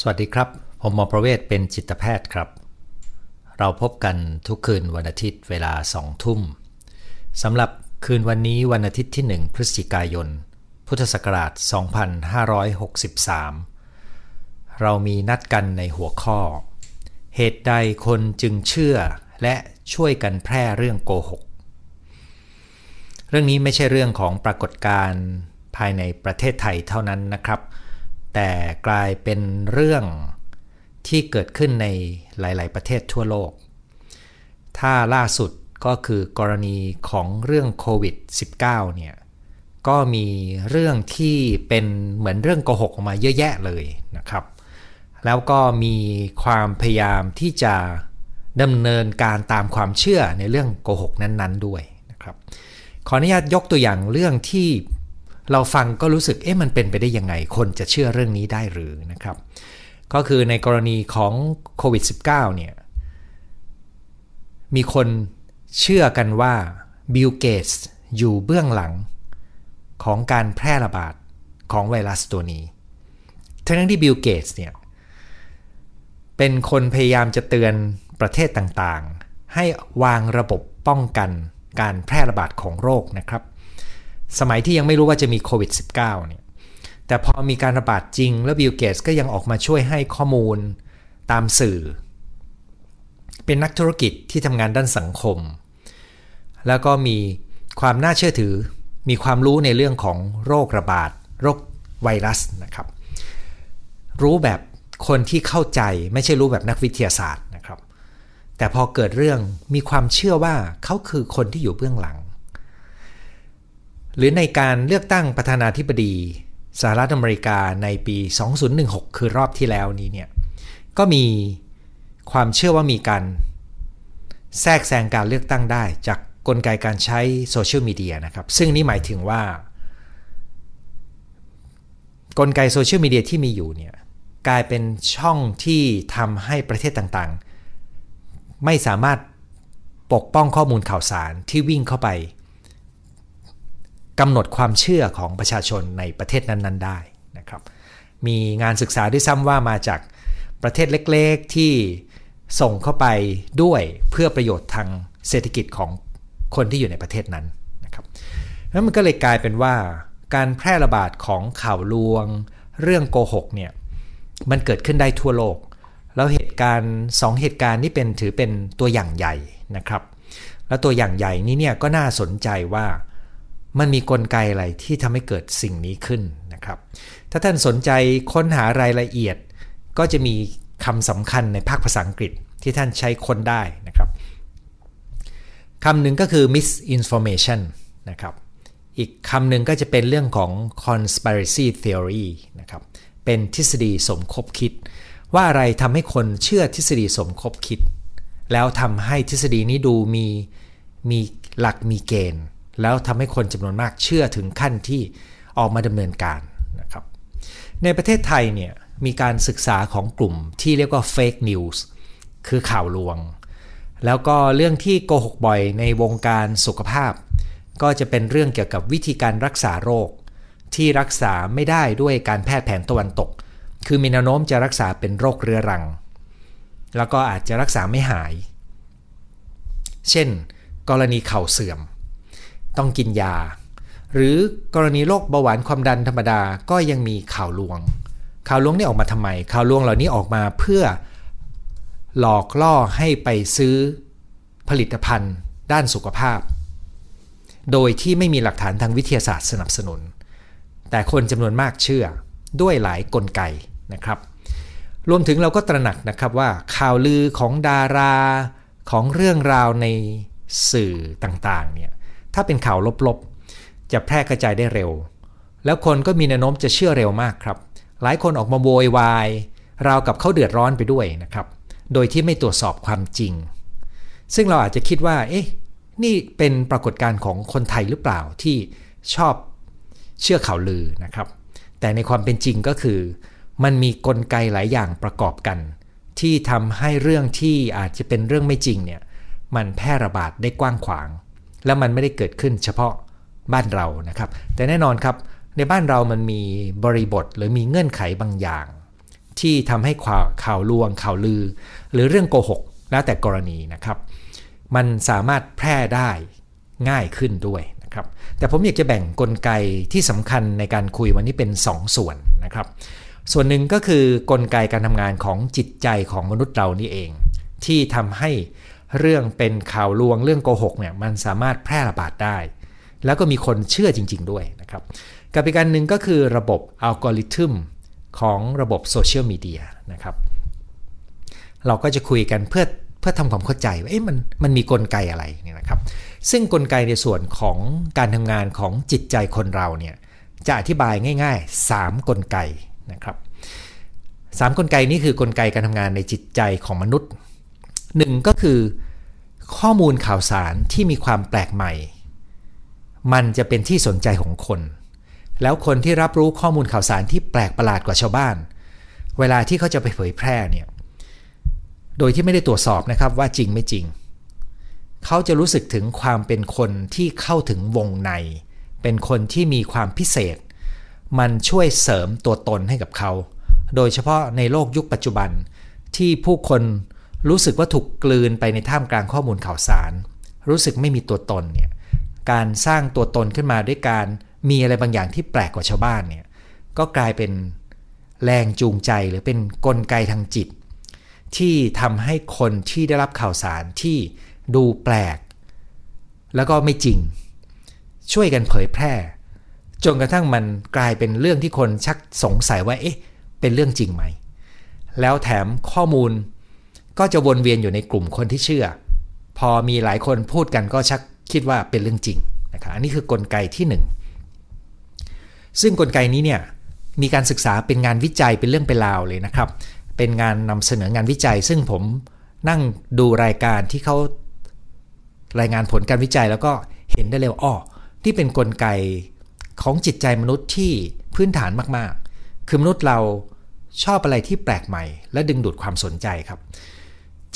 สวัสดีครับ ผมหมอประเวศเป็นจิตแพทย์ครับ เราพบกันทุกคืนวันอาทิตย์เวลาสองทุ่มสำหรับคืนวันนี้วันอาทิตย์ที่ 1 พฤศจิกายน พุทธศักราช 2563 เรามีนัดกันในหัวข้อ เหตุใดคนจึงเชื่อและช่วยกันแพร่เรื่องโกหก เรื่องนี้ไม่ใช่เรื่องของปรากฏการณ์ภายในประเทศไทยเท่านั้นนะครับ แต่กลายเป็นเรื่องที่เกิดขึ้นในหลาย ๆ ประเทศทั่วโลก ถ้าล่าสุดก็คือกรณีของเรื่องโควิด -19 เนี่ย ก็มีเรื่องที่เป็นเหมือนเรื่องโกหกออกมาเยอะแยะเลยนะครับ แล้วก็มีความพยายามที่จะดำเนินการตามความเชื่อในเรื่องโกหกนั้น ๆ ด้วยนะครับ ขออนุญาตยกตัวอย่างเรื่องที่ เราฟังก็รู้สึกเอ๊ะมันเป็นไปได้ยังไง คนจะเชื่อเรื่องนี้ได้หรือนะครับ ก็คือในกรณีของโควิด -19 เนี่ยมีคนเชื่อกันว่าบิลเกตส์อยู่เบื้องหลังของการแพร่ระบาดของไวรัสตัวนี้ ทั้งที่บิลเกตส์เนี่ยเป็นคนพยายามจะเตือนประเทศต่างๆ ให้วางระบบป้องกันการแพร่ระบาดของโรคนะครับ สมัยที่ยังไม่รู้ว่าจะมีโควิด -19 เนี่ยแต่พอมีการระบาดจริง แล้วบิลเกตส์ก็ยังออกมาช่วยให้ข้อมูลตามสื่อ เป็นนักธุรกิจที่ทำงานด้านสังคม แล้วก็มีความน่าเชื่อถือ มีความรู้ในเรื่องของโรคระบาด โรคไวรัสนะครับ รู้แบบคนที่เข้าใจไม่ใช่รู้แบบนักวิทยาศาสตร์นะครับ แต่พอเกิดเรื่องมีความเชื่อว่าเขาคือคนที่อยู่เบื้องหลัง หรือในการเลือกตั้งประธานาธิบดีสหรัฐอเมริกาในปี 2016 คือรอบที่แล้วนี้เนี่ยก็มีความเชื่อว่ามีการแทรกแซงการเลือกตั้งได้ จากกลไกการใช้โซเชียลมีเดียนะครับ ซึ่งนี่หมายถึงว่า กลไกโซเชียลมีเดียที่มีอยู่เนี่ยกลายเป็นช่องที่ทำให้ประเทศต่างๆ ไม่สามารถปกป้องข้อมูลข่าวสารที่วิ่งเข้าไป กำหนดความเชื่อของประชาชนในประเทศนั้น ๆ ได้นะครับ มีงานศึกษาด้วยซ้ำว่ามาจากประเทศเล็กๆที่ส่งเข้าไปด้วยเพื่อประโยชน์ทางเศรษฐกิจของคนที่อยู่ในประเทศนั้นนะครับแล้วมันก็เลยกลายเป็นว่า การแพร่ระบาดของข่าวลวง เรื่องโกหกเนี่ยมันเกิดขึ้นได้ทั่วโลก แล้วเหตุการณ์สองเหตุการณ์นี้เป็นถือเป็นตัวอย่างใหญ่นะครับ แล้วตัวอย่างใหญ่นี้เนี่ยก็น่าสนใจว่า มันมีกลไกอะไรที่ทำให้เกิดสิ่งนี้ขึ้นนะครับ ถ้าท่านสนใจค้นหารายละเอียด ก็จะมีคำสำคัญในภาคภาษาอังกฤษที่ท่านใช้ค้นได้นะครับคำหนึ่งก็คือ misinformation นะครับ อีกคำหนึ่งก็จะเป็นเรื่องของ conspiracy theory นะครับ เป็นทฤษฎีสมคบคิด ว่าอะไรทำให้คนเชื่อทฤษฎีสมคบคิด แล้วทำให้ทฤษฎีนี้ดูมีมีหลักมีเกณฑ์ แล้วทำให้คนจำนวนมากเชื่อถึงขั้นที่ออกมาดำเนินการนะครับ ในประเทศไทยเนี่ยมีการศึกษาของกลุ่มที่เรียกว่า fake news คือข่าวลวง แล้วก็เรื่องที่โกหกบ่อยในวงการสุขภาพ ก็จะเป็นเรื่องเกี่ยวกับวิธีการรักษาโรค ที่รักษาไม่ได้ด้วยการแพทย์แผนตะวันตก คือมีแนวโน้มจะรักษาเป็นโรคเรื้อรัง แล้วก็อาจจะรักษาไม่หาย เช่น กรณีเข่าเสื่อม ต้องกินยา หรือกรณีโรคเบาหวานความดันธรรมดาก็ยังมีข่าวลวง ข่าวลวงนี่ออกมาทำไม ข่าวลวงเหล่านี้ออกมาเพื่อหลอกล่อให้ไปซื้อผลิตภัณฑ์ ด้านสุขภาพ โดยที่ไม่มีหลักฐานทางวิทยาศาสตร์สนับสนุน แต่คนจำนวนมากเชื่อด้วยหลายกลไกนะครับรวมถึงเราก็ตระหนักนะครับว่าข่าวลือของดาราของเรื่องราวในสื่อต่างๆเนี่ย ถ้าเป็นข่าวลบๆ จะแพร่กระจายได้เร็ว แล้วคนก็มีแนวโน้มจะเชื่อเร็วมากครับ หลายคนออกมาโวยวายราวกับเขาเดือดร้อนไปด้วยนะครับ โดยที่ไม่ตรวจสอบความจริง ซึ่งเราอาจจะคิดว่า เอ๊ะ นี่เป็นปรากฏการณ์ของคนไทยหรือเปล่าที่ชอบเชื่อข่าวลือนะครับ แต่ในความเป็นจริงก็คือ มันมีกลไกหลายอย่างประกอบกัน ที่ทำให้เรื่องที่อาจจะเป็นเรื่องไม่จริงเนี่ย มันแพร่ระบาดได้กว้างขวาง แล้วมันไม่ได้เกิดขึ้นเฉพาะบ้านเรานะครับ แต่แน่นอนครับในบ้านเรามันมีบริบทหรือมีเงื่อนไขบางอย่าง ที่ทำให้ข่าวข่าวลวงข่าวลือ หรือเรื่องโกหกแล้วแต่กรณีนะครับ มันสามารถแพร่ได้ง่ายขึ้นด้วยนะครับ แต่ผมอยากจะแบ่งกลไกที่สำคัญในการคุยวันนี้เป็น 2ส่วนนะครับ ส่วนหนึ่งก็คือกลไกการทำงานของจิตใจของมนุษย์เรานี่เอง ที่ทำให้ เรื่องเป็นข่าวลวงเรื่องโกหกเนี่ยมันสามารถแพร่ระบาดได้ แล้วก็มีคนเชื่อจริง ๆ ด้วยนะครับกับอีกการหนึ่งก็คือระบบอัลกอริทึมของระบบโซเชียลมีเดียนะครับเราก็จะคุยกันเพื่อเพื่อทำความเข้าใจว่าเอ๊ะมันมันมีกลไกอะไรเนี่ยนะครับ ซึ่งกลไกในส่วนของการทำงานของจิตใจคนเราเนี่ยจะอธิบายง่าย ๆ 3 กลไกนะครับสามกลไกนี้คือกลไกการทำงานในจิตใจของมนุษย์ หนึ่งก็คือข้อมูลข่าวสารที่มีความแปลกใหม่ มันจะเป็นที่สนใจของคน แล้วคนที่รับรู้ข้อมูลข่าวสารที่แปลกประหลาดกว่าชาวบ้าน เวลาที่เขาจะไปเผยแพร่เนี่ยโดยที่ไม่ได้ตรวจสอบนะครับว่าจริงไม่จริง เขาจะรู้สึกถึงความเป็นคนที่เข้าถึงวงใน เป็นคนที่มีความพิเศษ มันช่วยเสริมตัวตนให้กับเขา โดยเฉพาะในโลกยุคปัจจุบันที่ผู้คน รู้สึกว่าถูกกลืนไปในท่ามกลางข้อมูลข่าวสาร รู้สึกไม่มีตัวตนเนี่ยการสร้างตัวตนขึ้นมาด้วยการมีอะไรบางอย่างที่แปลกกว่าชาวบ้านเนี่ยก็กลายเป็นแรงจูงใจหรือเป็นนกลไกทางจิต ที่ทำให้คนที่ได้รับข่าวสารที่ดูแปลก แล้วก็ไม่จริง ช่วยกันเผยแพร่ จนกระทั่งมันกลายเป็นเรื่องที่คนชักสงสัยว่าเอ๊ะเป็นเรื่องจริงไหม แล้วแถมข้อมูล ก็จะวนเวียนอยู่ในกลุ่มคนที่เชื่อ พอมีหลายคนพูดกันก็ชักคิดว่าเป็นเรื่องจริงนะครับอันนี้คือกลไกที่ 1 ซึ่งกลไกนี้เนี่ยมีการศึกษาเป็นงานวิจัยเป็นเรื่องเป็นราวเลยนะครับ เป็นงานนำเสนองานวิจัย ซึ่งผมนั่งดูรายการที่เขารายงานผลการวิจัยแล้วก็เห็นได้เลยว่าอ๋อที่เป็นนกลไกของจิตใจมนุษย์ที่พื้นฐานมากๆ คือมนุษย์เราชอบอะไรที่แปลกใหม่ และดึงดูดความสนใจครับ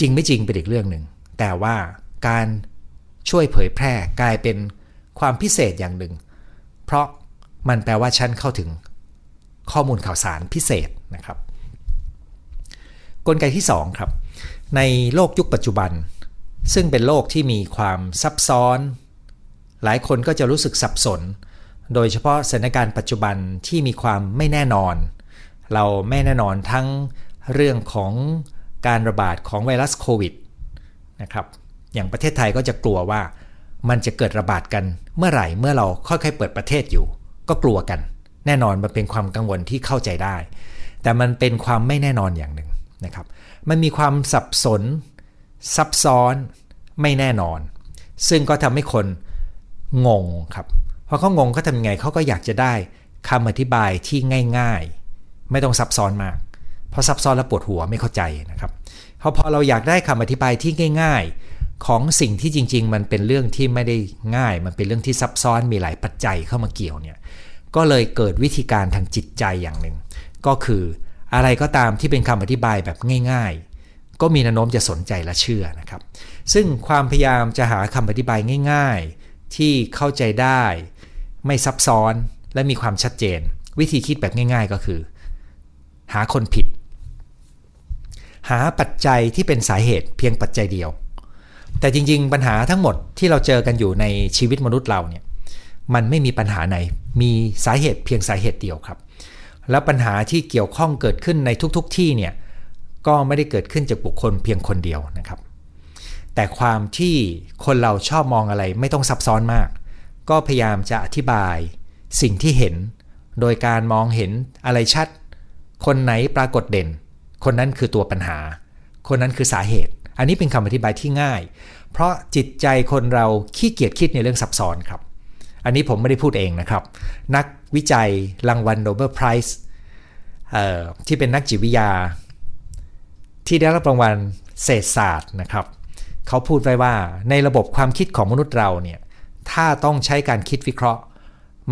จริงไม่จริงเป็นอีกเรื่องหนึ่ง แต่ว่าการช่วยเผยแพร่กลายเป็นความพิเศษอย่างหนึ่ง เพราะมันแปลว่าฉันเข้าถึงข้อมูลข่าวสารพิเศษนะครับ กลไกที่2ครับ ในโลกยุคปัจจุบัน ซึ่งเป็นโลกที่มีความซับซ้อน หลายคนก็จะรู้สึกสับสน โดยเฉพาะสถานการณ์ปัจจุบันที่มีความไม่แน่นอน เราไม่แน่นอนทั้งเรื่องของ การระบาดของไวรัสโควิดนะครับอย่างประเทศไทยก็จะกลัวว่ามันจะเกิดระบาดกันเมื่อไหร่เมื่อเราค่อยๆเปิดประเทศอยู่ ก็กลัวกัน แน่นอนมันเป็นความกังวลที่เข้าใจได้ แต่มันเป็นความไม่แน่นอนอย่างหนึ่งนะครับ มันมีความสับสน ซับซ้อนไม่แน่นอน ซึ่งก็ทำให้คนงงครับพอเขางงเขาทำยังไงเขาก็อยากจะได้คำอธิบายที่ง่าย ๆ ไม่ต้องซับซ้อนมาก เพราะซับซ้อนแล้วปวดหัวไม่เข้าใจนะครับพอพอเราอยากได้คำอธิบายที่ง่าย ๆ ของสิ่งที่จริง ๆ มันเป็นเรื่องที่ไม่ได้ง่าย มันเป็นเรื่องที่ซับซ้อนมีหลายปัจจัยเข้ามาเกี่ยวเนี่ยก็เลยเกิดวิธีการทางจิตใจอย่างหนึ่ง ก็คืออะไรก็ตามที่เป็นคำอธิบายแบบง่าย ๆ ก็มีแนวโน้มจะสนใจและเชื่อนะครับ ซึ่งความพยายามจะหาคำอธิบายง่าย ๆ ที่เข้าใจได้ ไม่ซับซ้อนและมีความชัดเจน วิธีคิดแบบง่าย ๆ ก็คือ หาคนผิด หาปัจจัยที่เป็นสาเหตุเพียงปัจจัยเดียว แต่จริง ๆ ปัญหาทั้งหมดที่เราเจอกันอยู่ในชีวิตมนุษย์เราเนี่ยมันไม่มีปัญหาไหน มีสาเหตุเพียงสาเหตุเดียวครับ แล้วปัญหาที่เกี่ยวข้องเกิดขึ้นในทุกๆทที่เนี่ยก็ไม่ได้เกิดขึ้นจากบุคคลเพียงคนเดียวนะครับ แต่ความที่คนเราชอบมองอะไรไม่ต้องซับซ้อนมาก ก็พยายามจะอธิบายสิ่งที่เห็น โดยการมองเห็นอะไรชัด คนไหนปรากฏเด่น คนนั้นคือตัวปัญหา คนนั้นคือสาเหตุ อันนี้เป็นคำอธิบายที่ง่าย เพราะจิตใจคนเราขี้เกียจคิดในเรื่องซับซ้อนครับ อันนี้ผมไม่ได้พูดเองนะครับ นักวิจัยรางวัลโนเบิลไพรส์ที่เป็นนักจิตวิทยา ที่ได้รับรางวัลเศรษฐศาสตร์นะครับ เขาพูดไว้ว่าในระบบความคิดของมนุษย์เราเนี่ยถ้าต้องใช้การคิดวิเคราะห์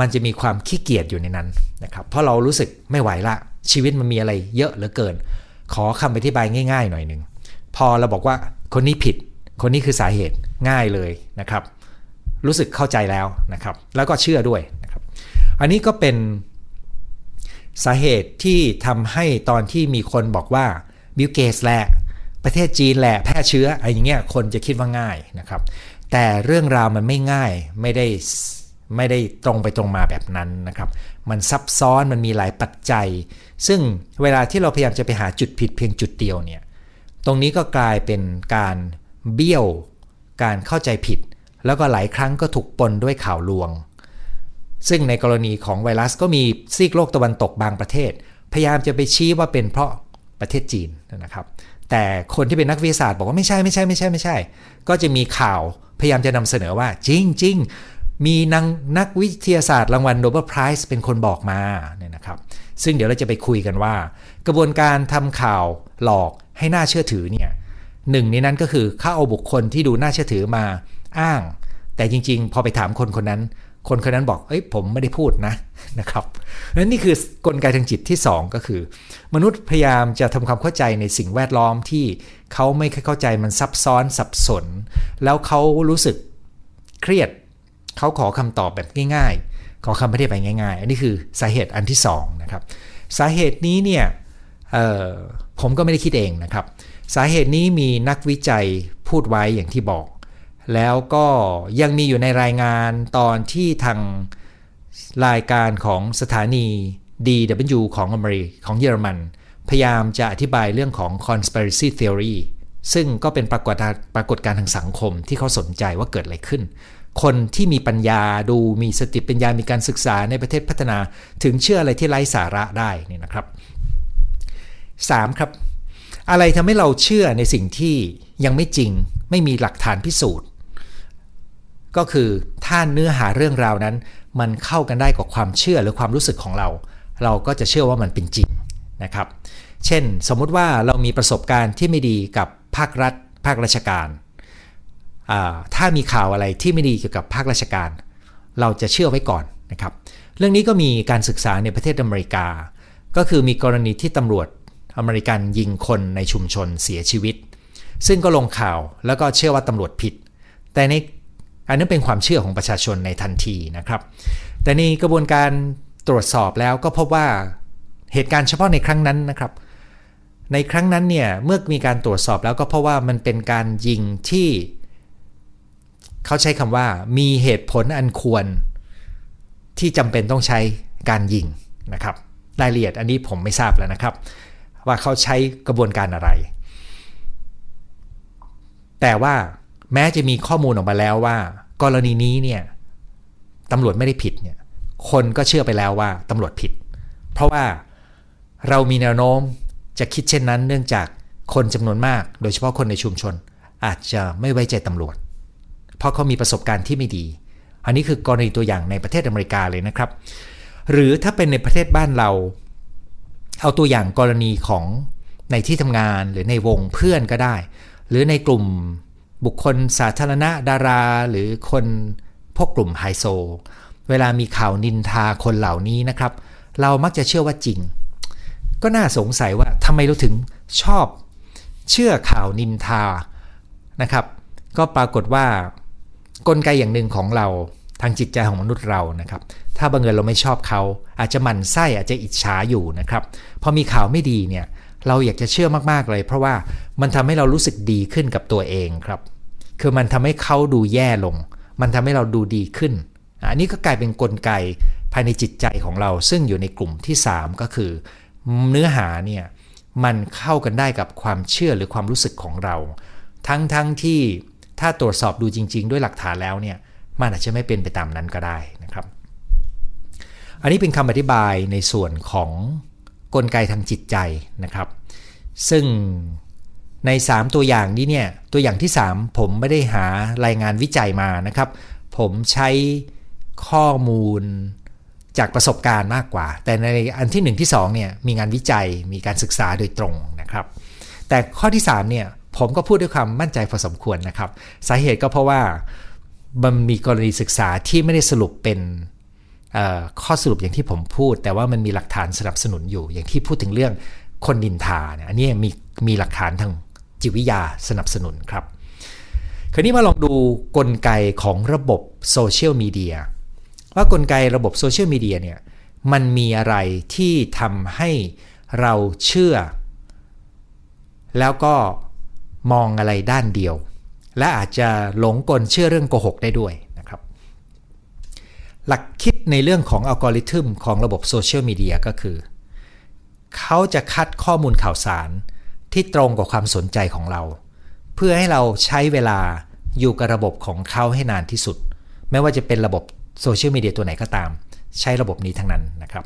มันจะมีความขี้เกียจอยู่ในนั้นนะครับ เพราะเรารู้สึกไม่ไหวละชีวิตมันมีอะไรเยอะเหลือเกิน ขอคำอธิบายง่าย ๆ หน่อยหนึ่งพอเราบอกว่าคนนี้ผิด คนนี้คือสาเหตุง่ายเลยนะครับ รู้สึกเข้าใจแล้วนะครับ แล้วก็เชื่อด้วยนะครับ อันนี้ก็เป็นสาเหตุที่ทำให้ตอนที่มีคนบอกว่าบิลเกตส์แหละประเทศจีนแหละแพร่เชื้ออะไรอย่างเงี้ยคนจะคิดว่าง่ายนะครับ แต่เรื่องราวมันไม่ง่ายไม่ได้ไม่ได้ตรงไปตรงมาแบบนั้นนะครับ มันซับซ้อนมันมีหลายปัจจัย ซึ่งเวลาที่เราพยายามจะไปหาจุดผิดเพียงจุดเดียวเนี่ย ตรงนี้ก็กลายเป็นการเบี้ยว การเข้าใจผิด แล้วก็หลายครั้งก็ถูกปนด้วยข่าวลวง ซึ่งในกรณีของไวรัสก็มีซีกโลกตะวันตกบางประเทศ พยายามจะไปชี้ว่าเป็นเพราะประเทศจีนนะครับ แต่คนที่เป็นนักวิทยาศาสตร์บอกว่าไม่ใช่ไม่ใช่ไม่ใช่ไม่ใช่ ก็จะมีข่าวพยายามจะนำเสนอว่าจริงจริง มีนักนักวิทยาศาสตร์รางวัลโนเบิลไพรส์เป็นคนบอกมาเนี่ยนะครับ ซึ่งเดี๋ยวเราจะไปคุยกันว่า กระบวนการทำข่าวหลอกให้น่าเชื่อถือเนี่ยหนึ่งในนั้นก็คือเข้าเอาบุคคลที่ดูน่าเชื่อถือมาอ้าง แต่จริง ๆ พอไปถามคนคนนั้น คนคนนั้นบอกเอ้ยผมไม่ได้พูดนะนะครับนั้นนี่คือกลไกทางจิตที่ 2 ก็คือ มนุษย์พยายามจะทำความเข้าใจในสิ่งแวดล้อมที่เขาไม่เข้าใจมันซับซ้อนสับสน แล้วเขารู้สึกเครียด เขาขอคำตอบแบบง่าย ๆ ขอคำไม่ได้ไปง่าย ๆ อันนี้คือสาเหตุอันที่2นะครับสาเหตุนี้เนี่ยผมก็ไม่ได้คิดเองนะครับ สาเหตุนี้มีนักวิจัยพูดไว้อย่างที่บอก แล้วก็ยังมีอยู่ในรายงานตอนที่ทางรายการของสถานี DW ของอเมริกของเยอรมัน พยายามจะอธิบายเรื่องของ conspiracy theory ซึ่งก็เป็นปรากฏปรากฏการณ์ทางสังคมที่เขาสนใจว่าเกิดอะไรขึ้น คนที่มีปัญญาดูมีสติปัญญามีการศึกษาในประเทศพัฒนา ถึงเชื่ออะไรที่ไร้สาระได้นี่นะครับ 3. ครับ อะไรทำให้เราเชื่อในสิ่งที่ยังไม่จริง ไม่มีหลักฐานพิสูจน์ ก็คือถ้าเนื้อหาเรื่องราวนั้น มันเข้ากันได้กับความเชื่อหรือความรู้สึกของเรา เราก็จะเชื่อว่ามันเป็นจริงนะครับ เช่น สมมุติว่าเรามีประสบการณ์ที่ไม่ดีกับภาครัฐ ภาคราชการ ถ้ามีข่าวอะไรที่ไม่ดีเกี่ยวกับภาคราชการ เราจะเชื่อไว้ก่อนนะครับ เรื่องนี้ก็มีการศึกษาในประเทศอเมริกา ก็คือมีกรณีที่ตำรวจอเมริกันยิงคนในชุมชนเสียชีวิต ซึ่งก็ลงข่าวแล้วก็เชื่อว่าตำรวจผิด แต่ในอันนั้นเป็นความเชื่อของประชาชนในทันทีนะครับ แต่ในกระบวนการตรวจสอบแล้วก็พบว่าเหตุการณ์เฉพาะในครั้งนั้นนะครับ ในครั้งนั้นเนี่ยเมื่อมีการตรวจสอบแล้วก็เพราะว่ามันเป็นการยิงที่ เขาใช้คำว่ามีเหตุผลอันควร ที่จำเป็นต้องใช้การยิงนะครับ รายละเอียดอันนี้ผมไม่ทราบแล้วนะครับ ว่าเขาใช้กระบวนการอะไร แต่ว่าแม้จะมีข้อมูลออกมาแล้วว่า กรณีนี้เนี่ยตำรวจไม่ได้ผิดเนี่ยคนก็เชื่อไปแล้วว่าตำรวจผิด เพราะว่าเรามีแนวโน้มจะคิดเช่นนั้น เนื่องจากคนจำนวนมาก โดยเฉพาะคนในชุมชน อาจจะไม่ไว้ใจตำรวจ เพราะเขามีประสบการณ์ที่ไม่ดี อันนี้คือกรณีตัวอย่างในประเทศอเมริกาเลยนะครับ หรือถ้าเป็นในประเทศบ้านเรา เอาตัวอย่างกรณีของในที่ทำงานหรือในวงเพื่อนก็ได้ หรือในกลุ่มบุคคลสาธารณะดารา หรือคนพวกกลุ่มไฮโซ เวลามีข่าวนินทาคนเหล่านี้นะครับ เรามักจะเชื่อว่าจริง ก็น่าสงสัยว่าทำไมเราถึงชอบเชื่อข่าวนินทานะครับ ก็ปรากฏว่า กลไกอย่างหนึ่งของเราทางจิตใจของมนุษย์เรานะครับ ถ้าบังเอิญเราไม่ชอบเขา อาจจะหมั่นไส้อาจจะอิจฉาอยู่นะครับ พอมีข่าวไม่ดีเนี่ยเราอยากจะเชื่อมากๆเลย เพราะว่ามันทำให้เรารู้สึกดีขึ้นกับตัวเองครับ คือมันทำให้เขาดูแย่ลง มันทำให้เราดูดีขึ้น อันนี้ก็กลายเป็นนกลไกภายในจิตใจของเรา ซึ่งอยู่ในกลุ่มที่ 3 ก็คือ เนื้อหาเนี่ยมันเข้ากันได้กับความเชื่อหรือความรู้สึกของเรา ทั้งๆทที่ ถ้าตรวจสอบดูจริง ๆ ด้วยหลักฐานแล้วเนี่ยมันอาจจะไม่เป็นไปตามนั้นก็ได้นะครับ อันนี้เป็นคำอธิบายในส่วนของกลไกทางจิตใจนะครับ ซึ่งใน 3 ตัวอย่างนี้เนี่ยตัวอย่างที่ 3 ผมไม่ได้หารายงานวิจัยมานะครับ ผมใช้ข้อมูลจากประสบการณ์มากกว่า แต่ในอันที่ 1 ที่2เนี่ยมีงานวิจัยมีการศึกษาโดยตรงนะครับ แต่ข้อที่3เนี่ย ผมก็พูดด้วยความมั่นใจพอสมควรนะครับ สาเหตุก็เพราะว่ามันมีกรณีศึกษาที่ไม่ได้สรุปเป็นข้อสรุปอย่างที่ผมพูด แต่ว่ามันมีหลักฐานสนับสนุนอยู่ อย่างที่พูดถึงเรื่องคนดินทาเนี่ยอันนี้มีมีหลักฐานทางจิตวิทยาสนับสนุนครับ คราวนี้มาลองดูกลไกของระบบโซเชียลมีเดียว่ากลไกระบบโซเชียลมีเดียเนี่ยมันมีอะไรที่ทำให้เราเชื่อ แล้วก็ มองอะไรด้านเดียว และอาจจะหลงกลเชื่อเรื่องโกหกได้ด้วยนะครับ หลักคิดในเรื่องของอัลกอริทึมของระบบโซเชียลมีเดียก็คือ เขาจะคัดข้อมูลข่าวสารที่ตรงกับความสนใจของเรา เพื่อให้เราใช้เวลาอยู่กับระบบของเขาให้นานที่สุด ไม่ว่าจะเป็นระบบโซเชียลมีเดียตัวไหนก็ตาม ใช้ระบบนี้ทั้งนั้นนะครับ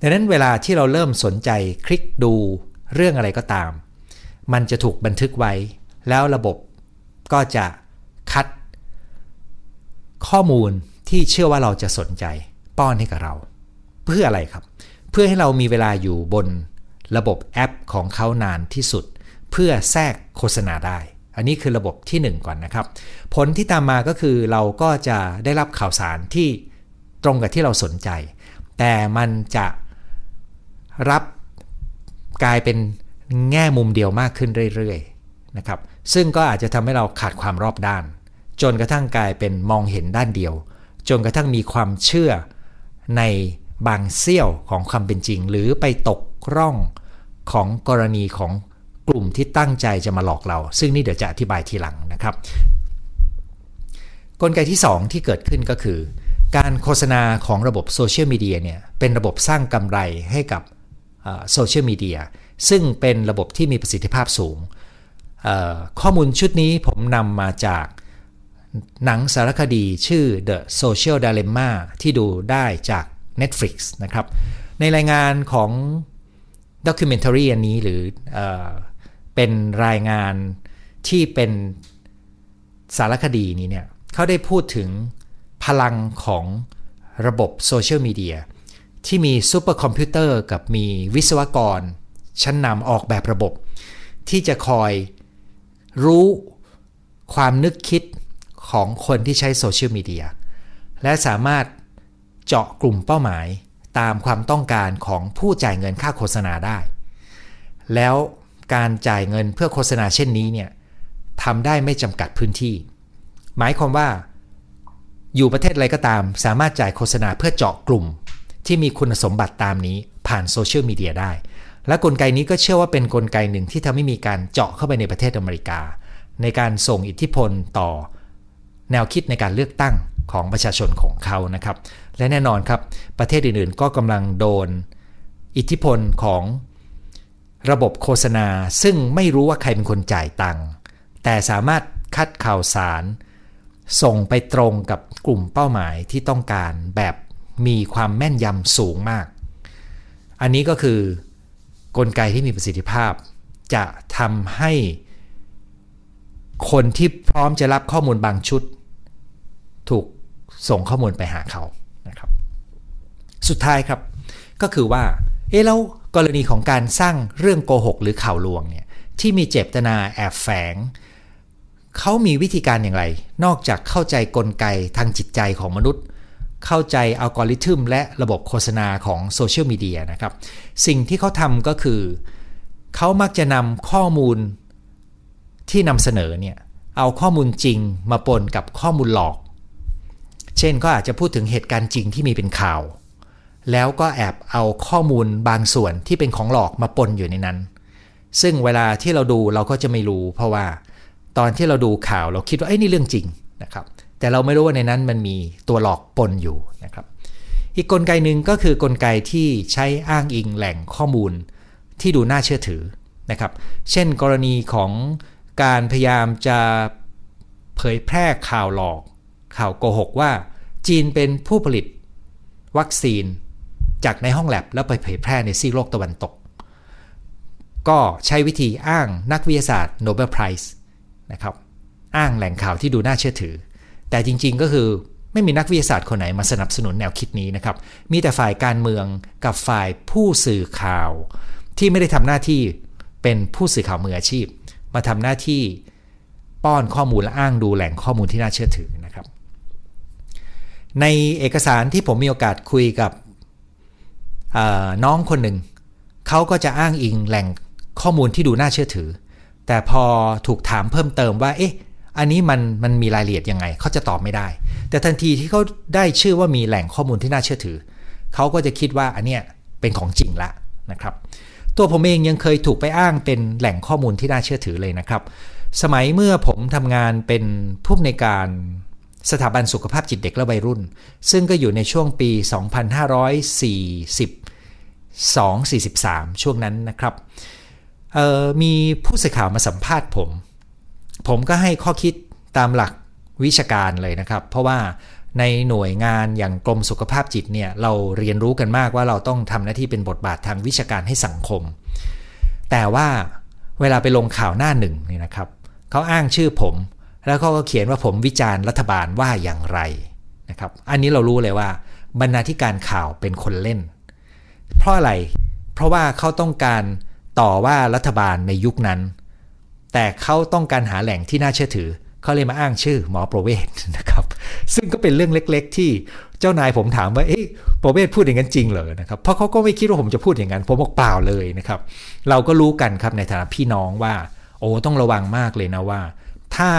ดังนั้นเวลาที่เราเริ่มสนใจคลิกดูเรื่องอะไรก็ตาม มันจะถูกบันทึกไว้ แล้วระบบก็จะคัด ข้อมูลที่เชื่อว่าเราจะสนใจป้อนให้กับเรา เพื่ออะไรครับ เพื่อให้เรามีเวลาอยู่บนระบบแอปของเขานานที่สุด เพื่อแทรกโฆษณาได้ อันนี้คือระบบที่ 1 ก่อนนะครับ ผลที่ตามมาก็คือเราก็จะได้รับข่าวสารที่ตรงกับที่เราสนใจ แต่มันจะรับกลายเป็น แง่มุมเดียวมากขึ้นเรื่อยๆนะครับซึ่งก็อาจจะทำให้เราขาดความรอบด้าน จนกระทั่งกลายเป็นมองเห็นด้านเดียว จนกระทั่งมีความเชื่อในบางเสี้ยวของความเป็นจริง หรือไปตกร่องของกรณีของกลุ่มที่ตั้งใจจะมาหลอกเรา ซึ่งนี่เดี๋ยวจะอธิบายทีหลังนะครับ กลไกที่ 2 ที่เกิดขึ้นก็คือ การโฆษณาของระบบโซเชียลมีเดียเนี่ยเป็นระบบสร้างกำไรให้กับโซเชียลมีเดีย ซึ่งเป็นระบบที่มีประสิทธิภาพสูง ข้อมูลชุดนี้ผมนำมาจากหนังสารคดีชื่อ The Social Dilemma ที่ดูได้จาก Netflix นะครับ ในรายงานของ documentary อันนี้หรือเอ่อเป็นรายงานที่เป็นสารคดีนี้เนี่ยเขาได้พูดถึงพลังของระบบโซเชียลมีเดียที่มีซูเปอร์คอมพิวเตอร์กับมีวิศวกร ชั้นนำออกแบบระบบ ที่จะคอยรู้ความนึกคิดของคนที่ใช้โซเชียลมีเดียและสามารถเจาะกลุ่มเป้าหมายตามความต้องการของผู้จ่ายเงินค่าโฆษณาได้ แล้วการจ่ายเงินเพื่อโฆษณาเช่นนี้เนี่ยทำได้ไม่จำกัดพื้นที่ หมายความว่า อยู่ประเทศอะไรก็ตาม สามารถจ่ายโฆษณาเพื่อเจาะกลุ่ม ที่มีคุณสมบัติตามนี้ผ่านโซเชียลมีเดียได้ และกลไกนี้ก็เชื่อว่าเป็นนกลไกหนึ่งที่ทำให้มีการเจาะเข้าไปในประเทศอเมริกา ในการส่งอิทธิพลต่อ แนวคิดในการเลือกตั้งของประชาชนของเขานะครับ และแน่นอนครับ ประเทศอื่นๆ ก็กำลังโดน อิทธิพลของระบบโฆษณา ซึ่งไม่รู้ว่าใครเป็นคนจ่ายตังค์แต่สามารถคัดข่าวสาร ส่งไปตรงกับกลุ่มเป้าหมายที่ต้องการแบบมีความแม่นยำสูงมาก อันนี้ก็คือ กลไกที่มีประสิทธิภาพ จะทำให้คนที่พร้อมจะรับข้อมูลบางชุด ถูกส่งข้อมูลไปหาเขานะครับ สุดท้ายครับ ก็คือว่า เอ๊ะแล้วกรณีของการสร้างเรื่องโกหกหรือข่าวลวงเนี่ยที่มีเจตนาแอบแฝงเขามีวิธีการอย่างไร นอกจากเข้าใจกลไกทางจิตใจของมนุษย์ เข้าใจอัลกอริทึมและระบบโฆษณาของโซเชียลมีเดียนะครับ สิ่งที่เขาทำก็คือ เขามักจะนำข้อมูลที่นำเสนอเนี่ย เอาข้อมูลจริงมาปนกับข้อมูลหลอก เช่นก็อาจจะพูดถึงเหตุการณ์จริงที่มีเป็นข่าว แล้วก็แอบเอาข้อมูลบางส่วนที่เป็นของหลอกมาปนอยู่ในนั้น ซึ่งเวลาที่เราดูเราก็จะไม่รู้ เพราะว่าตอนที่เราดูข่าวเราคิดว่าไอ้นี่เรื่องจริงนะครับ แต่เราไม่รู้ว่าในนั้นมันมีตัวหลอกปนอยู่นะครับ อีกกลไกหนึ่งก็คือกลไกที่ใช้อ้างอิงแหล่งข้อมูลที่ดูน่าเชื่อถือนะครับ เช่นกรณีของการพยายามจะเผยแพร่ข่าวหลอก ข่าวโกหกว่า จีนเป็นผู้ผลิต วัคซีนจากในห้องแลบแล้วไปเผยแพร่ในซีโลกตะวันตก ก็ใช้วิธีอ้างนักวิทยาศาสตร์โนเบลไพรส์นะครับ อ้างแหล่งข่าวที่ดูน่าเชื่อถือ แต่จริงๆก็คือไม่มีนักวิทยาศาสตร์คนไหนมาสนับสนุนแนวคิดนี้นะครับ มีแต่ฝ่ายการเมืองกับฝ่ายผู้สื่อข่าว ที่ไม่ได้ทำหน้าที่เป็นผู้สื่อข่าวมืออาชีพ มาทำหน้าที่ป้อนข้อมูลและอ้างดูแหล่งข้อมูลที่น่าเชื่อถือนะครับ ในเอกสารที่ผมมีโอกาสคุยกับน้องคนหนึ่งเขาก็จะอ้างอิงแหล่งข้อมูลที่ดูน่าเชื่อถือ แต่พอถูกถามเพิ่มเติมว่า เอ๊ะ อันนี้มันมันมีรายละเอียดยังไงเขาจะตอบไม่ได้ แต่ทันทีที่เขาได้ชื่อว่ามีแหล่งข้อมูลที่น่าเชื่อถือ เขาก็จะคิดว่าอันเนี้ยเป็นของจริงละนะครับ ตัวผมเองยังเคยถูกไปอ้างเป็นแหล่งข้อมูลที่น่าเชื่อถือเลยนะครับ สมัยเมื่อผมทำงานเป็นผู้ในการสถาบันสุขภาพจิตเด็กและวัยรุ่น ซึ่งก็อยู่ในช่วงปี 2540 243 ช่วงนั้นนะครับมีผู้สื่อข่าวมาสัมภาษณ์ผม ผมก็ให้ข้อคิดตามหลักวิชาการเลยนะครับ เพราะว่าในหน่วยงานอย่างกรมสุขภาพจิตเนี่ยเราเรียนรู้กันมากว่าเราต้องทำหน้าที่เป็นบทบาททางวิชาการให้สังคม แต่ว่าเวลาไปลงข่าวหน้าหนึ่งนี่นะครับเขาอ้างชื่อผม แล้วเขาก็เขียนว่าผมวิจารณ์รัฐบาลว่าอย่างไรนะครับ อันนี้เรารู้เลยว่า บรรณาธิการข่าวเป็นคนเล่น เพราะอะไร เพราะว่าเขาต้องการต่อว่ารัฐบาลในยุคนั้น แต่เขาต้องการหาแหล่งที่น่าเชื่อถือ เขาเลยมาอ้างชื่อหมอประเวศนะครับ ซึ่งก็เป็นเรื่องเล็ก ๆ ที่เจ้านายผมถามว่าเอ๊ะประเวศพูดอย่างนั้นจริงเหรอนะครับ เพราะเขาก็ไม่คิดว่าผมจะพูดอย่างนั้น ผมบอกเปล่าเลยนะครับ เราก็รู้กันครับในฐานะพี่น้องว่า โอ้ต้องระวังมากเลยนะว่า ถ้า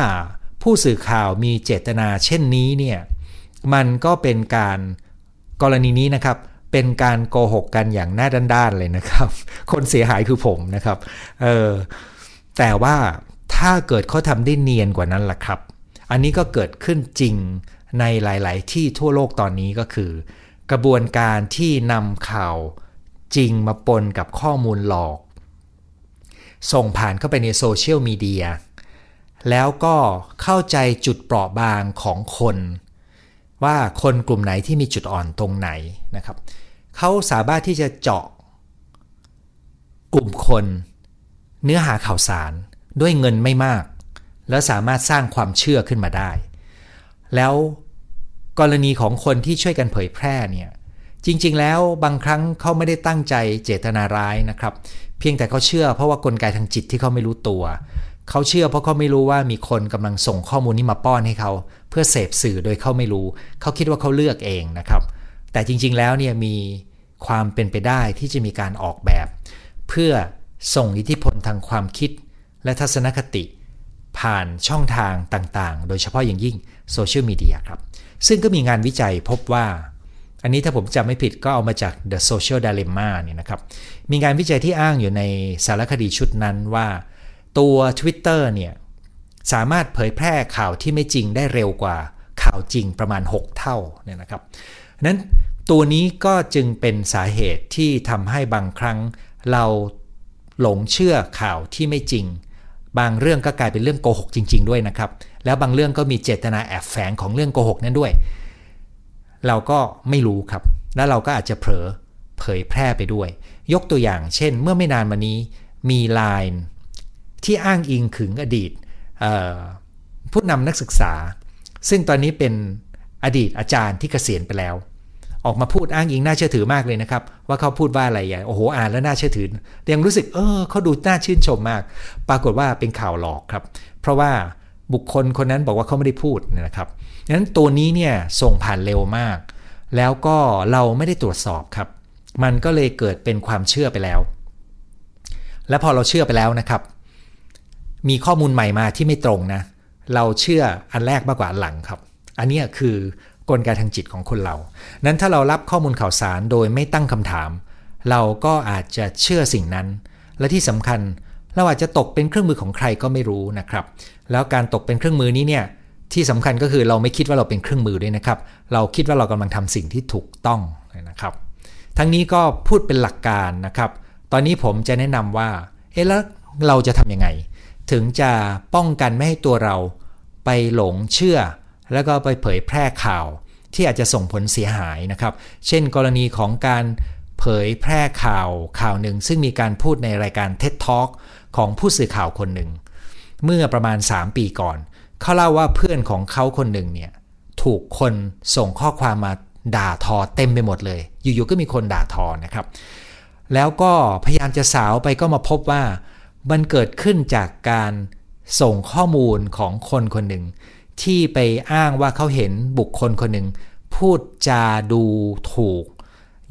ผู้สื่อข่าวมีเจตนาเช่นนี้เนี่ยมันก็เป็นการกรณีนี้นะครับเป็นการโกหกกันอย่างหน้าด้านๆเลยนะครับ คนเสียหายคือผมนะครับ เออ แต่ว่าถ้าเกิดเขาทำได้เนียนกว่านั้นล่ะครับ อันนี้ก็เกิดขึ้นจริงในหลาย ๆ ที่ทั่วโลกตอนนี้ก็คือ กระบวนการที่นำข่าวจริงมาปนกับข้อมูลหลอก ส่งผ่านเข้าไปในโซเชียลมีเดียแล้วก็เข้าใจจุดเปราะบางของคน ว่าคนกลุ่มไหนที่มีจุดอ่อนตรงไหนนะครับเขาสามารถที่จะเจาะ กลุ่มคน เนื้อหาข่าวสารด้วยเงินไม่มาก แล้วสามารถสร้างความเชื่อขึ้นมาได้ แล้วกรณีของคนที่ช่วยกันเผยแพร่เนี่ยจริง ๆ แล้วบางครั้งเขาไม่ได้ตั้งใจเจตนาร้ายนะครับ เพียงแต่เขาเชื่อเพราะว่ากลไกทางจิตที่เขาไม่รู้ตัว เขาเชื่อเพราะเขาไม่รู้ว่ามีคนกำลังส่งข้อมูลนี้มาป้อนให้เขา เพื่อเสพสื่อโดยเขาไม่รู้ เขาคิดว่าเขาเลือกเองนะครับ แต่จริง ๆ แล้วเนี่ยมีความเป็นไปได้ที่จะมีการออกแบบ เพื่อ ส่งอิทธิพลทางความคิด และทัศนคติ ผ่านช่องทางต่างๆ โดยเฉพาะอย่างยิ่งโซเชียลมีเดียครับ ซึ่งก็มีงานวิจัยพบว่า อันนี้ถ้าผมจำไม่ผิดก็เอามาจาก The Social Dilemma เนี่ยนะครับ มีงานวิจัยที่อ้างอยู่ในสารคดีชุดนั้นว่า ตัว Twitter เนี่ยสามารถเผยแพร่ข่าวที่ไม่จริงได้เร็วกว่าข่าวจริงประมาณ 6 เท่าเนี่ยนะครับนั้นตัวนี้ก็จึงเป็นสาเหตุที่ทำให้บางครั้งเรา หลงเชื่อข่าวที่ไม่จริง บางเรื่องก็กลายเป็นเรื่องโกหกจริง ๆ ด้วยนะครับ แล้วบางเรื่องก็มีเจตนาแอบแฝงของเรื่องโกหกนั้นด้วย เราก็ไม่รู้ครับ แล้วเราก็อาจจะเผลอเผยแพร่ไปด้วย ยกตัวอย่าง เช่น เมื่อไม่นานมานี้มีไลน์ที่อ้างอิงถึงอดีตผู้นำนักศึกษา ซึ่งตอนนี้เป็นอดีตอาจารย์ที่เกษียณไปแล้ว ออกมาพูดอ้างอิงน่าเชื่อถือมากเลยนะครับ ว่าเขาพูดว่าอะไรอย่างโอ้โหอ่านแล้วน่าเชื่อถือยังรู้สึกเออเขาดูน่าชื่นชมมาก ปรากฏว่าเป็นข่าวหลอกครับ เพราะว่าบุคคลคนนั้นบอกว่าเขาไม่ได้พูดนะครับดังนั้นตัวนี้เนี่ยส่งผ่านเร็วมาก แล้วก็เราไม่ได้ตรวจสอบครับ มันก็เลยเกิดเป็นความเชื่อไปแล้ว และพอเราเชื่อไปแล้วนะครับ มีข้อมูลใหม่มาที่ไม่ตรงนะ เราเชื่ออันแรกมากกว่าอันหลังครับ อันนี้คือ กลไกทางจิตของคนเรา นั้นถ้าเรารับข้อมูลข่าวสารโดยไม่ตั้งคำถาม เราก็อาจจะเชื่อสิ่งนั้น และที่สำคัญเราอาจจะตกเป็นเครื่องมือของใครก็ไม่รู้นะครับ แล้วการตกเป็นเครื่องมือนี้เนี่ยที่สำคัญก็คือเราไม่คิดว่าเราเป็นเครื่องมือด้วยนะครับ เราคิดว่าเรากำลังทำสิ่งที่ถูกต้องนะครับ ทั้งนี้ก็พูดเป็นหลักการนะครับ ตอนนี้ผมจะแนะนำว่า เอ๊ะแล้วเราจะทำยังไง ถึงจะป้องกันไม่ให้ตัวเราไปหลงเชื่อ แล้วก็ไปเผยแพร่ข่าวที่อาจจะส่งผลเสียหายนะครับ เช่นกรณีของการเผยแพร่ข่าวข่าวหนึ่ง ซึ่งมีการพูดในรายการ TED Talk ของผู้สื่อข่าวคนหนึ่ง เมื่อประมาณ 3 ปีก่อน เขาเล่าว่าเพื่อนของเขาคนหนึ่งเนี่ยถูกคนส่งข้อความมาด่าทอเต็มไปหมดเลย อยู่ๆก็มีคนด่าทอนะครับ แล้วก็พยายามจะสาวไปก็มาพบว่ามันเกิดขึ้นจากการส่งข้อมูลของคนคนหนึ่ง ที่ไปอ้างว่าเขาเห็นบุคคลคนหนึ่ง พูดจาดูถูก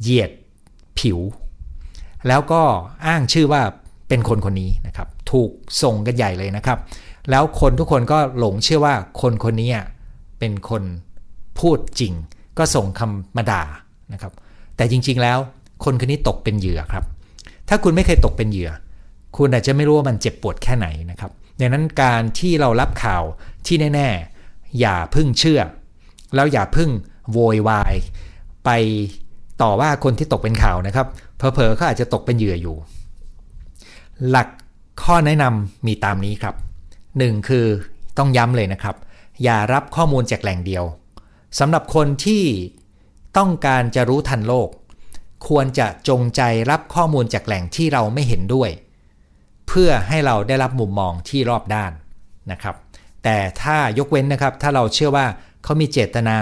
เหยียดผิว แล้วก็อ้างชื่อว่าเป็นคนคนนี้นะครับ ถูกส่งกันใหญ่เลยนะครับ แล้วคนทุกคนก็หลงเชื่อว่าคนคนนี้เป็นคนพูดจริง ก็ส่งคำมาด่านะครับ แต่จริงๆแล้วคนคนนี้ตกเป็นเหยื่อครับ ถ้าคุณไม่เคยตกเป็นเหยื่อ คุณอาจจะไม่รู้ว่ามันเจ็บปวดแค่ไหนนะครับดังนั้นการที่เรารับข่าวที่แน่ ๆ อย่าพึ่งเชื่อ แล้วอย่าพึ่งโวยวาย ไปต่อว่าคนที่ตกเป็นข่าวนะครับเพอเพอเขาอาจจะตกเป็นเหยื่ออยู่ หลักข้อแนะนำมีตามนี้ครับ 1. คือต้องย้ำเลยนะครับ อย่ารับข้อมูลจากแหล่งเดียวสำหรับคนที่ต้องการจะรู้ทันโลก ควรจะจงใจรับข้อมูลจากแหล่งที่เราไม่เห็นด้วย เพื่อให้เราได้รับมุมมองที่รอบด้านนะครับ แต่ถ้ายกเว้นนะครับ ถ้าเราเชื่อว่าเขามีเจตนา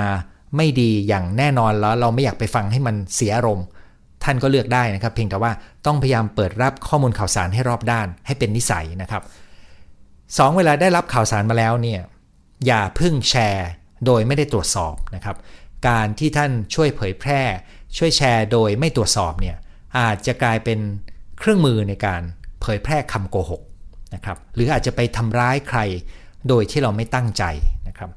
ไม่ดีอย่างแน่นอนแล้วเราไม่อยากไปฟังให้มันเสียอารมณ์ ท่านก็เลือกได้นะครับ เพียงแต่ว่าต้องพยายามเปิดรับข้อมูลข่าวสารให้รอบด้านให้เป็นนิสัยนะครับสองเวลาได้รับข่าวสารมาแล้วเนี่ยอย่าพึ่งแชร์โดยไม่ได้ตรวจสอบนะครับ การที่ท่านช่วยเผยแพร่ ช่วยแชร์โดยไม่ตรวจสอบเนี่ยอาจจะกลายเป็นเครื่องมือในการเผยแพร่คำโกหกนะครับหรืออาจจะไปทำร้ายใคร โดยที่เราไม่ตั้งใจนะครับ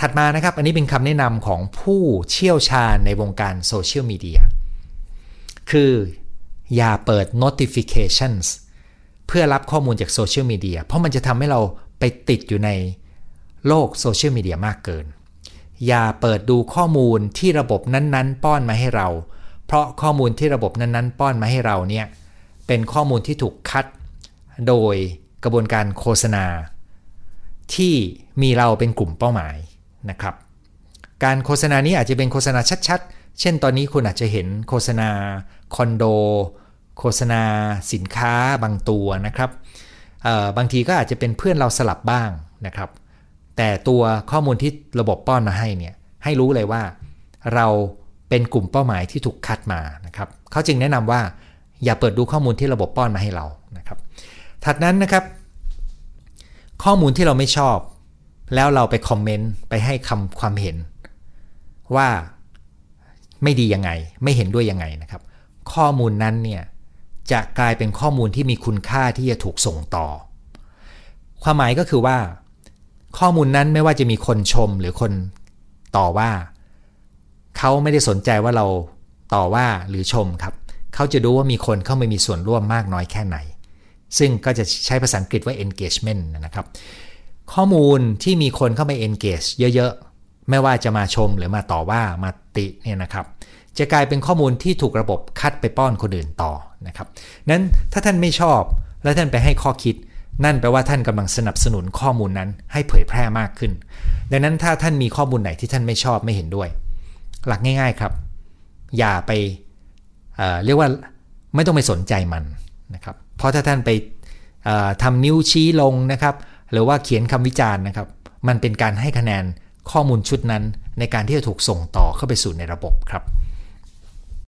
ถัดมานะครับ อันนี้เป็นคำแนะนำของผู้เชี่ยวชาญในวงการโซเชียลมีเดีย คืออย่าเปิด notifications เพื่อรับข้อมูลจากโซเชียลมีเดีย เพราะมันจะทำให้เราไปติดอยู่ในโลกโซเชียลมีเดียมากเกิน อย่าเปิดดูข้อมูลที่ระบบนั้นๆ ป้อนมาให้เรา เพราะข้อมูลที่ระบบนั้นๆ ป้อนมาให้เราเนี่ย เป็นข้อมูลที่ถูกคัดโดย กระบวนการโฆษณา ที่มีเราเป็นกลุ่มเป้าหมายนะครับ การโฆษณานี้อาจจะเป็นโฆษณาชัดๆ เช่นตอนนี้คุณอาจจะเห็นโฆษณาคอนโด โฆษณาสินค้าบางตัวนะครับ บางทีก็อาจจะเป็นเพื่อนเราสลับบ้างนะครับ แต่ตัวข้อมูลที่ระบบป้อนมาให้เนี่ยให้รู้เลยว่าเราเป็นกลุ่มเป้าหมายที่ถูกคัดมานะครับเขาจึงแนะนำว่าอย่าเปิดดูข้อมูลที่ระบบป้อนมาให้เรานะครับ ถัดนั้นนะครับ ข้อมูลที่เราไม่ชอบ แล้วเราไปคอมเมนต์ไปให้คำความเห็น ว่าไม่ดียังไง ไม่เห็นด้วยยังไงนะครับ ข้อมูลนั้นเนี่ยจะกลายเป็นข้อมูลที่มีคุณค่าที่จะถูกส่งต่อ ความหมายก็คือว่า ข้อมูลนั้นไม่ว่าจะมีคนชมหรือคนต่อว่า เขาไม่ได้สนใจว่าเราต่อว่าหรือชมครับ เขาจะดูว่ามีคนเข้ามามีส่วนร่วมมากน้อยแค่ไหน ซึ่งก็จะใช้ภาษาอังกฤษว่า engagement นะครับ ข้อมูลที่มีคนเข้ามา engage เยอะๆ ไม่ว่าจะมาชมหรือมาต่อว่ามาติเนี่ยนะครับ จะกลายเป็นข้อมูลที่ถูกระบบคัดไปป้อนคนอื่นต่อนะครับนั้นถ้าท่านไม่ชอบแล้วท่านไปให้ข้อคิด นั่นแปลว่าท่านกำลังสนับสนุนข้อมูลนั้นให้เผยแพร่มากขึ้น ดังนั้นถ้าท่านมีข้อมูลไหนที่ท่านไม่ชอบไม่เห็นด้วย หลักง่าย ๆครับ อย่าไปเเรียกว่าไม่ต้องไปสนใจมันนะครับ เพราะถ้าท่านไปทำนิ้วชี้ลงนะครับ หรือว่าเขียนคำวิจารณ์นะครับ มันเป็นการให้คะแนนข้อมูลชุดนั้น ในการที่จะถูกส่งต่อเข้าไปสู่ในระบบครับ